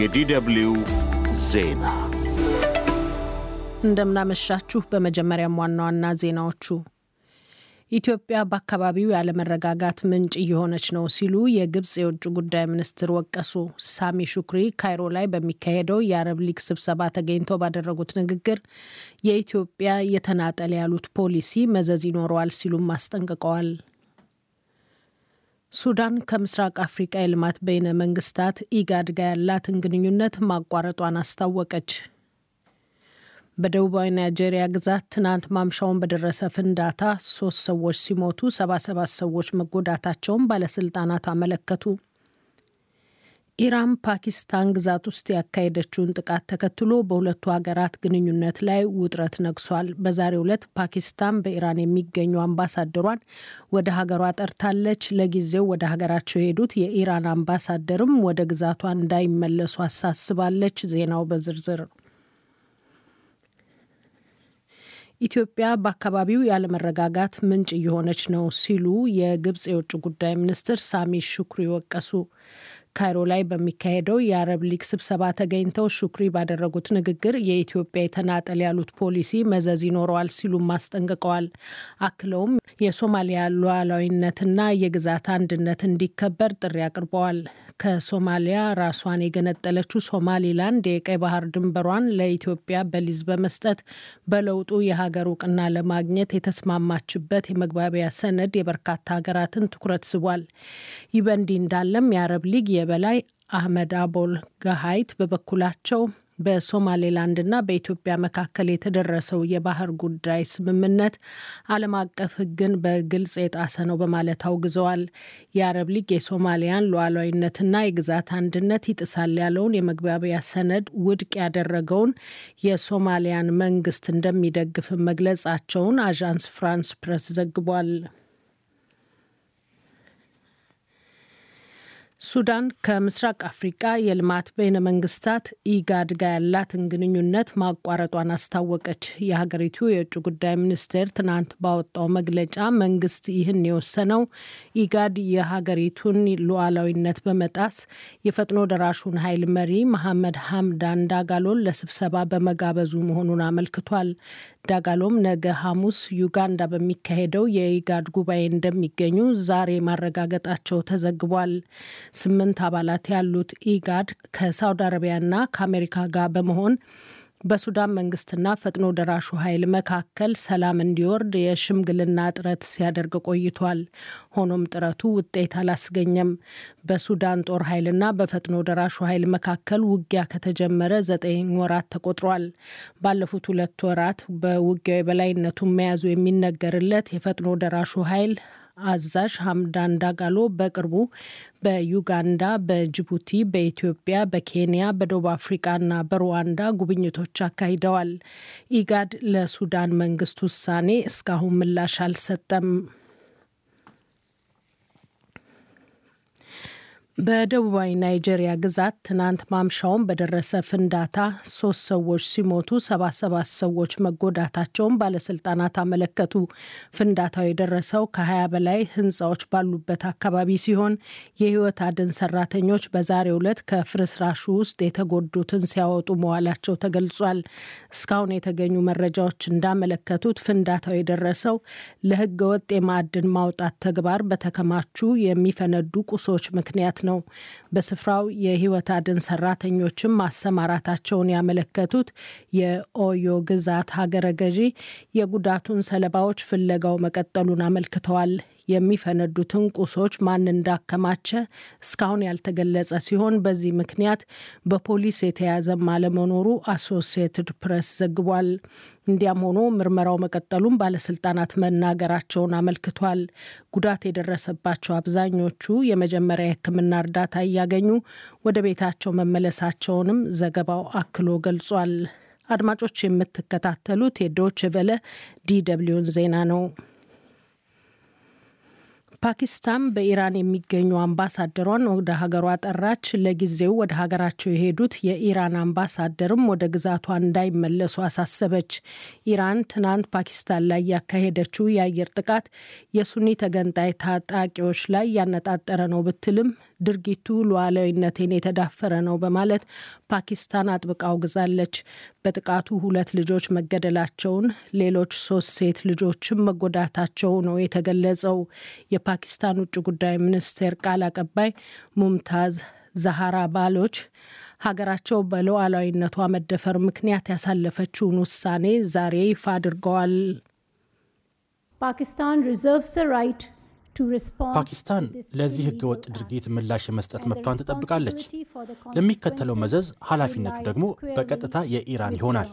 የዲደብልዩ ዜና እንደምናመሻችሁ። በመጀመሪያም ዋና ዋና ዜናዎቹ ኢትዮጵያ በአካባቢው ያለመረጋጋት ምንጭ እየሆነች ነው ሲሉ የግብጽ የውጭ ጉዳይ ሚኒስትር ወቀሱ። ሳሚ ሹክሪ ካይሮ ላይ በሚካሄደው የአረብ ሊግ ስብሰባ ተገኝተው ባደረጉት ንግግር የኢትዮጵያ የተናጠል ያሉት ፖሊሲ መዘዝ ይኖረዋል ሲሉም አስጠንቅቀዋል። ሱዳን ከምስራቅ አፍሪቃ የልማት በይነ መንግስታት ኢጋድ ጋር ያላትን ግንኙነት ማቋረጧን አስታወቀች። በደቡባዊ ናይጄሪያ ግዛት ትናንት ማምሻውን በደረሰ ፍንዳታ ሶስት ሰዎች ሲሞቱ ሰባ ሰባት ሰዎች መጎዳታቸውን ባለስልጣናት አመለከቱ። ኢራን ፓኪስታን ግዛት ውስጥ ያካሄደችውን ጥቃት ተከትሎ በሁለቱ ሀገራት ግንኙነት ላይ ውጥረት ነግሷል። በዛሬው ዕለት ፓኪስታን በኢራን የሚገኙ አምባሳደሯን ወደ ሀገሯ ጠርታለች። ለጊዜው ወደ ሀገራቸው የሄዱት የኢራን አምባሳደርም ወደ ግዛቷ እንዳይመለሱ አሳስባለች። ዜናው በዝርዝር ኢትዮጵያ በአካባቢው ያለመረጋጋት ምንጭ እየሆነች ነው ሲሉ የግብጽ የውጭ ጉዳይ ሚኒስትር ሳሚ ሹክሪ ወቀሱ። ካይሮ ላይ በሚካሄደው የአረብ ሊግ ስብሰባ ተገኝተው ሹክሪ ባደረጉት ንግግር የኢትዮጵያ የተናጠል ያሉት ፖሊሲ መዘዝ ይኖረዋል ሲሉም አስጠንቅቀዋል። አክለውም የሶማሊያ ሉዓላዊነትና የግዛት አንድነት እንዲከበር ጥሪ አቅርበዋል። ከሶማሊያ ራሷን የገነጠለችው ሶማሊላንድ የቀይ ባህር ድንበሯን ለኢትዮጵያ በሊዝ በመስጠት በለውጡ የሀገር እውቅና ለማግኘት የተስማማችበት የመግባቢያ ሰነድ የበርካታ ሀገራትን ትኩረት ስቧል። ይህ በእንዲህ እንዳለም የአረብ ሊግ የበላይ አህመድ አቡል ጋይት በበኩላቸው በሶማሌላንድና በኢትዮጵያ መካከል የተደረሰው የባህር ጉዳይ ስምምነት ዓለም አቀፍ ሕግን በግልጽ የጣሰ ነው በማለት አውግዘዋል። የአረብ ሊግ የሶማሊያን ሉዓላዊነትና የግዛት አንድነት ይጥሳል ያለውን የመግባቢያ ሰነድ ውድቅ ያደረገውን የሶማሊያን መንግስት እንደሚደግፍ መግለጻቸውን አዣንስ ፍራንስ ፕሬስ ዘግቧል። ሱዳን ከምስራቅ አፍሪቃ የልማት በይነ መንግስታት ኢጋድ ጋር ያላትን ግንኙነት ማቋረጧን አስታወቀች። የሀገሪቱ የውጭ ጉዳይ ሚኒስቴር ትናንት ባወጣው መግለጫ መንግስት ይህን የወሰነው ኢጋድ የሀገሪቱን ሉዓላዊነት በመጣስ የፈጥኖ ደራሹን ኃይል መሪ መሐመድ ሀምዳን ዳጋሎን ለስብሰባ በመጋበዙ መሆኑን አመልክቷል። ዳጋሎም ነገ ሐሙስ ዩጋንዳ በሚካሄደው የኢጋድ ጉባኤ እንደሚገኙ ዛሬ ማረጋገጣቸው ተዘግቧል። ስምንት አባላት ያሉት ኢጋድ ከሳውዲ አረቢያና ከአሜሪካ ጋር በመሆን በሱዳን መንግስትና ፈጥኖ ደራሹ ኃይል መካከል ሰላም እንዲወርድ የሽምግልና ጥረት ሲያደርግ ቆይቷል። ሆኖም ጥረቱ ውጤት አላስገኘም። በሱዳን ጦር ኃይልና በፈጥኖ ደራሹ ኃይል መካከል ውጊያ ከተጀመረ ዘጠኝ ወራት ተቆጥሯል። ባለፉት ሁለት ወራት በውጊያው የበላይነቱን መያዙ የሚነገርለት የፈጥኖ ደራሹ ኃይል አዛዥ ሀምዳን ዳጋሎ በቅርቡ በዩጋንዳ፣ በጅቡቲ፣ በኢትዮጵያ፣ በኬንያ፣ በደቡብ አፍሪቃና በሩዋንዳ ጉብኝቶች አካሂደዋል። ኢጋድ ለሱዳን መንግስት ውሳኔ እስካሁን ምላሽ አልሰጠም። በደቡባዊ ናይጄሪያ ግዛት ትናንት ማምሻውን በደረሰ ፍንዳታ ሶስት ሰዎች ሲሞቱ ሰባ ሰባት ሰዎች መጎዳታቸውን ባለስልጣናት አመለከቱ። ፍንዳታው የደረሰው ከ20 በላይ ህንፃዎች ባሉበት አካባቢ ሲሆን የህይወት አድን ሰራተኞች በዛሬው ዕለት ከፍርስራሹ ውስጥ የተጎዱትን ሲያወጡ መዋላቸው ተገልጿል። እስካሁን የተገኙ መረጃዎች እንዳመለከቱት ፍንዳታው የደረሰው ለህገ ወጥ የማዕድን ማውጣት ተግባር በተከማቹ የሚፈነዱ ቁሶች ምክንያት ነው። በስፍራው የህይወት አድን ሰራተኞችም ማሰማራታቸውን ያመለከቱት የኦዮ ግዛት ሀገረ ገዢ የጉዳቱን ሰለባዎች ፍለጋው መቀጠሉን አመልክተዋል። የሚፈነዱትን ቁሶች ማን እንዳከማቸ እስካሁን ያልተገለጸ ሲሆን በዚህ ምክንያት በፖሊስ የተያዘም አለመኖሩ አሶሲየትድ ፕሬስ ዘግቧል። እንዲያም ሆኖ ምርመራው መቀጠሉን ባለስልጣናት መናገራቸውን አመልክቷል። ጉዳት የደረሰባቸው አብዛኞቹ የመጀመሪያ የሕክምና እርዳታ እያገኙ ወደ ቤታቸው መመለሳቸውንም ዘገባው አክሎ ገልጿል። አድማጮች የምትከታተሉት የዶች ቨለ ዲደብሊውን ዜና ነው። ፓኪስታን በኢራን የሚገኙ አምባሳደሯን ወደ ሀገሯ ጠራች። ለጊዜው ወደ ሀገራቸው የሄዱት የኢራን አምባሳደርም ወደ ግዛቷ እንዳይመለሱ አሳሰበች። ኢራን ትናንት ፓኪስታን ላይ ያካሄደችው የአየር ጥቃት የሱኒ ተገንጣይ ታጣቂዎች ላይ ያነጣጠረ ነው ብትልም ድርጊቱ ሉዓላዊነቴን የተዳፈረ ነው በማለት ፓኪስታን አጥብቃ አውግዛለች። በጥቃቱ ሁለት ልጆች መገደላቸውን፣ ሌሎች ሶስት ሴት ልጆችም መጎዳታቸው ነው የተገለጸው። የፓኪስታን ውጭ ጉዳይ ሚኒስቴር ቃል አቀባይ ሙምታዝ ዛሃራ ባሎች ሀገራቸው በሉዓላዊነቷ መደፈር ምክንያት ያሳለፈችውን ውሳኔ ዛሬ ይፋ አድርገዋል። ፓኪስታን ለዚህ ህገወጥ ድርጊት ምላሽ የመስጠት መብቷን ትጠብቃለች። ለሚከተለው መዘዝ ኃላፊነቱ ደግሞ በቀጥታ የኢራን ይሆናል።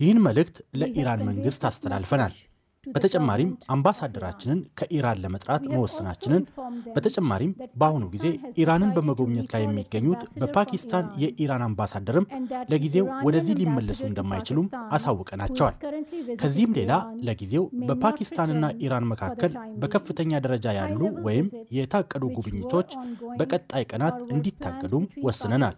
ይህን መልእክት ለኢራን መንግስት አስተላልፈናል። በተጨማሪም አምባሳደራችንን ከኢራን ለመጥራት መወሰናችንን፣ በተጨማሪም በአሁኑ ጊዜ ኢራንን በመጎብኘት ላይ የሚገኙት በፓኪስታን የኢራን አምባሳደርም ለጊዜው ወደዚህ ሊመለሱ እንደማይችሉም አሳውቀናቸዋል። ከዚህም ሌላ ለጊዜው በፓኪስታንና ኢራን መካከል በከፍተኛ ደረጃ ያሉ ወይም የታቀዱ ጉብኝቶች በቀጣይ ቀናት እንዲታገዱም ወስነናል።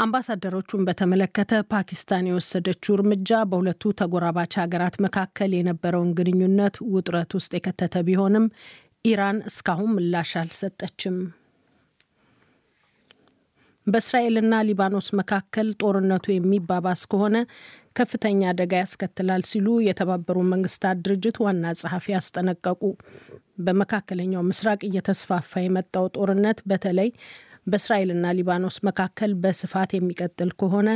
አምባሳደሮቹን በተመለከተ ፓኪስታን የወሰደችው እርምጃ በሁለቱ ተጎራባች ሀገራት መካከል የነበረውን ግንኙነት ውጥረት ውስጥ የከተተ ቢሆንም ኢራን እስካሁን ምላሽ አልሰጠችም። በእስራኤልና ሊባኖስ መካከል ጦርነቱ የሚባባስ ከሆነ ከፍተኛ አደጋ ያስከትላል ሲሉ የተባበሩ መንግስታት ድርጅት ዋና ጸሐፊ አስጠነቀቁ። በመካከለኛው ምስራቅ እየተስፋፋ የመጣው ጦርነት በተለይ በእስራኤልና ሊባኖስ መካከል በስፋት የሚቀጥል ከሆነ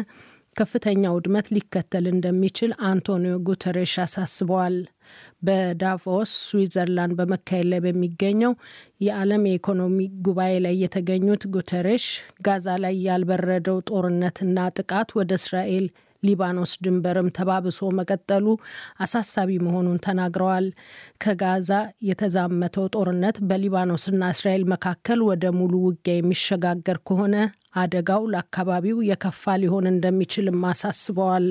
ከፍተኛ ውድመት ሊከተል እንደሚችል አንቶኒዮ ጉተሬሽ አሳስበዋል። በዳቮስ ስዊዘርላንድ በመካሄድ ላይ በሚገኘው የዓለም የኢኮኖሚ ጉባኤ ላይ የተገኙት ጉተሬሽ ጋዛ ላይ ያልበረደው ጦርነትና ጥቃት ወደ እስራኤል ሊባኖስ ድንበርም ተባብሶ መቀጠሉ አሳሳቢ መሆኑን ተናግረዋል። ከጋዛ የተዛመተው ጦርነት በሊባኖስና እስራኤል መካከል ወደ ሙሉ ውጊያ የሚሸጋገር ከሆነ አደጋው ለአካባቢው የከፋ ሊሆን እንደሚችልም አሳስበዋል።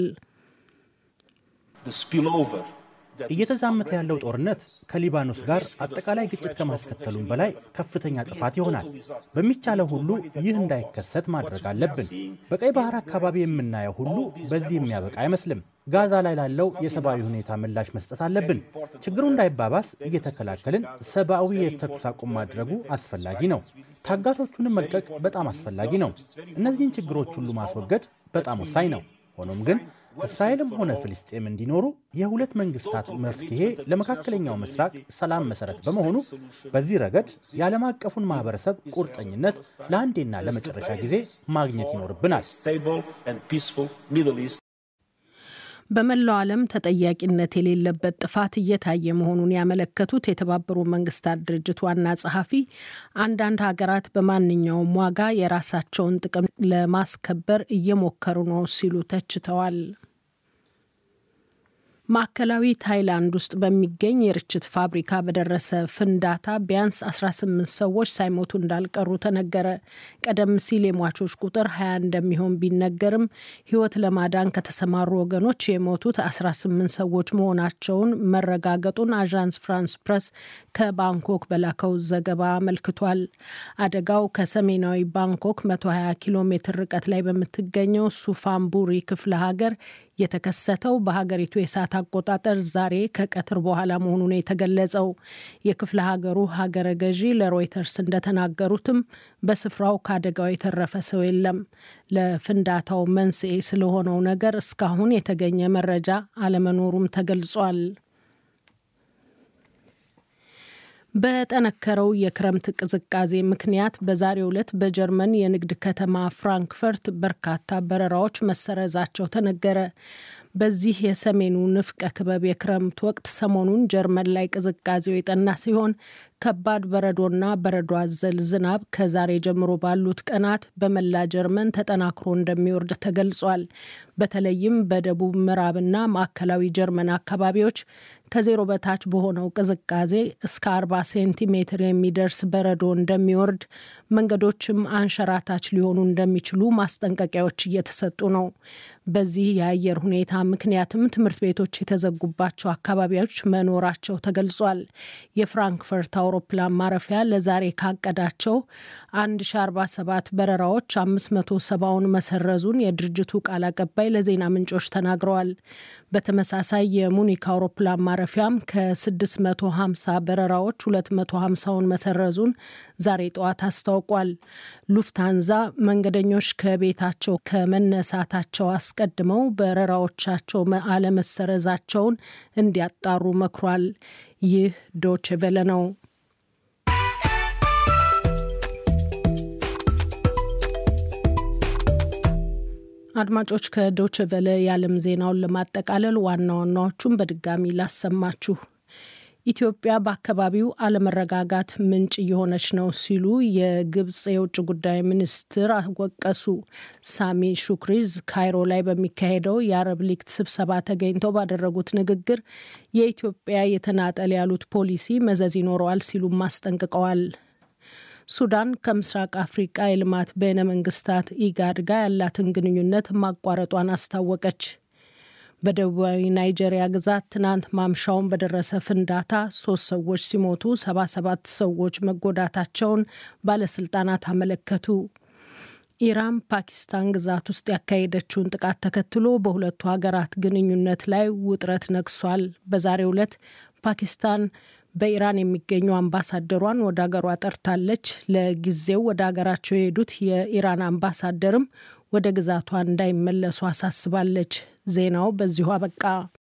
እየተዛመተ ያለው ጦርነት ከሊባኖስ ጋር አጠቃላይ ግጭት ከማስከተሉም በላይ ከፍተኛ ጥፋት ይሆናል። በሚቻለው ሁሉ ይህ እንዳይከሰት ማድረግ አለብን። በቀይ ባህር አካባቢ የምናየው ሁሉ በዚህ የሚያበቃ አይመስልም። ጋዛ ላይ ላለው የሰብአዊ ሁኔታ ምላሽ መስጠት አለብን። ችግሩ እንዳይባባስ እየተከላከልን ሰብአዊ የተኩስ አቁም ማድረጉ አስፈላጊ ነው። ታጋቾቹንም መልቀቅ በጣም አስፈላጊ ነው። እነዚህን ችግሮች ሁሉ ማስወገድ በጣም ወሳኝ ነው። ሆኖም ግን እስራኤልም ሆነ ፍልስጤም እንዲኖሩ የሁለት መንግስታት መፍትሄ ለመካከለኛው ምስራቅ ሰላም መሰረት በመሆኑ በዚህ ረገድ የዓለም አቀፉን ማህበረሰብ ቁርጠኝነት ለአንዴና ለመጨረሻ ጊዜ ማግኘት ይኖርብናል። በመላው ዓለም ተጠያቂነት የሌለበት ጥፋት እየታየ መሆኑን ያመለከቱት የተባበሩ መንግስታት ድርጅት ዋና ጸሐፊ አንዳንድ ሀገራት በማንኛውም ዋጋ የራሳቸውን ጥቅም ለማስከበር እየሞከሩ ነው ሲሉ ተችተዋል። ማዕከላዊ ታይላንድ ውስጥ በሚገኝ የርችት ፋብሪካ በደረሰ ፍንዳታ ቢያንስ 18 ሰዎች ሳይሞቱ እንዳልቀሩ ተነገረ። ቀደም ሲል የሟቾች ቁጥር 20 እንደሚሆን ቢነገርም ሕይወት ለማዳን ከተሰማሩ ወገኖች የሞቱት 18 ሰዎች መሆናቸውን መረጋገጡን አዣንስ ፍራንስ ፕረስ ከባንኮክ በላከው ዘገባ አመልክቷል። አደጋው ከሰሜናዊ ባንኮክ 120 ኪሎ ሜትር ርቀት ላይ በምትገኘው ሱፋንቡሪ ክፍለ ሀገር የተከሰተው በሀገሪቱ የሰዓት አቆጣጠር ዛሬ ከቀትር በኋላ መሆኑን የተገለጸው የክፍለ ሀገሩ ሀገረ ገዢ ለሮይተርስ እንደተናገሩትም በስፍራው ከአደጋው የተረፈ ሰው የለም። ለፍንዳታው መንስኤ ስለሆነው ነገር እስካሁን የተገኘ መረጃ አለመኖሩም ተገልጿል። በጠነከረው የክረምት ቅዝቃዜ ምክንያት በዛሬው ዕለት በጀርመን የንግድ ከተማ ፍራንክፈርት በርካታ በረራዎች መሰረዛቸው ተነገረ። በዚህ የሰሜኑ ንፍቀ ክበብ የክረምት ወቅት ሰሞኑን ጀርመን ላይ ቅዝቃዜው የጠና ሲሆን ከባድ በረዶና በረዶ አዘል ዝናብ ከዛሬ ጀምሮ ባሉት ቀናት በመላ ጀርመን ተጠናክሮ እንደሚወርድ ተገልጿል። በተለይም በደቡብ ምዕራብና ማዕከላዊ ጀርመን አካባቢዎች ከዜሮ በታች በሆነው ቅዝቃዜ እስከ 40 ሴንቲሜትር የሚደርስ በረዶ እንደሚወርድ፣ መንገዶችም አንሸራታች ሊሆኑ እንደሚችሉ ማስጠንቀቂያዎች እየተሰጡ ነው። በዚህ የአየር ሁኔታ ምክንያትም ትምህርት ቤቶች የተዘጉባቸው አካባቢዎች መኖራቸው ተገልጿል። የፍራንክፈርት አውሮፕላን ማረፊያ ለዛሬ ካቀዳቸው 1047 በረራዎች 570ውን መሰረዙን የድርጅቱ ቃል አቀባይ ለዜና ምንጮች ተናግረዋል። በተመሳሳይ የሙኒክ አውሮፕላን ማረፊያም ከ650 በረራዎች 250ውን መሰረዙን ዛሬ ጠዋት አስታውቋል። ሉፍታንዛ መንገደኞች ከቤታቸው ከመነሳታቸው አስቀድመው በረራዎቻቸው አለመሰረዛቸውን እንዲያጣሩ መክሯል። ይህ ዶች ቬለ ነው። አድማጮች ከዶች ቨለ የዓለም ዜናውን ለማጠቃለል ዋና ዋናዎቹን በድጋሚ ላሰማችሁ። ኢትዮጵያ በአካባቢው አለመረጋጋት ምንጭ እየሆነች ነው ሲሉ የግብጽ የውጭ ጉዳይ ሚኒስትር ወቀሱ። ሳሚ ሹክሪ ካይሮ ላይ በሚካሄደው የአረብ ሊግ ስብሰባ ተገኝተው ባደረጉት ንግግር የኢትዮጵያ የተናጠል ያሉት ፖሊሲ መዘዝ ይኖረዋል ሲሉም አስጠንቅቀዋል። ሱዳን ከምስራቅ አፍሪቃ የልማት በይነ መንግስታት ኢጋድ ጋር ያላትን ግንኙነት ማቋረጧን አስታወቀች። በደቡባዊ ናይጄሪያ ግዛት ትናንት ማምሻውን በደረሰ ፍንዳታ ሶስት ሰዎች ሲሞቱ ሰባ ሰባት ሰዎች መጎዳታቸውን ባለስልጣናት አመለከቱ። ኢራን ፓኪስታን ግዛት ውስጥ ያካሄደችውን ጥቃት ተከትሎ በሁለቱ ሀገራት ግንኙነት ላይ ውጥረት ነግሷል። በዛሬው ዕለት ፓኪስታን በኢራን የሚገኙ አምባሳደሯን ወደ ሀገሯ ጠርታለች። ለጊዜው ወደ ሀገራቸው የሄዱት የኢራን አምባሳደርም ወደ ግዛቷ እንዳይመለሱ አሳስባለች። ዜናው በዚሁ አበቃ።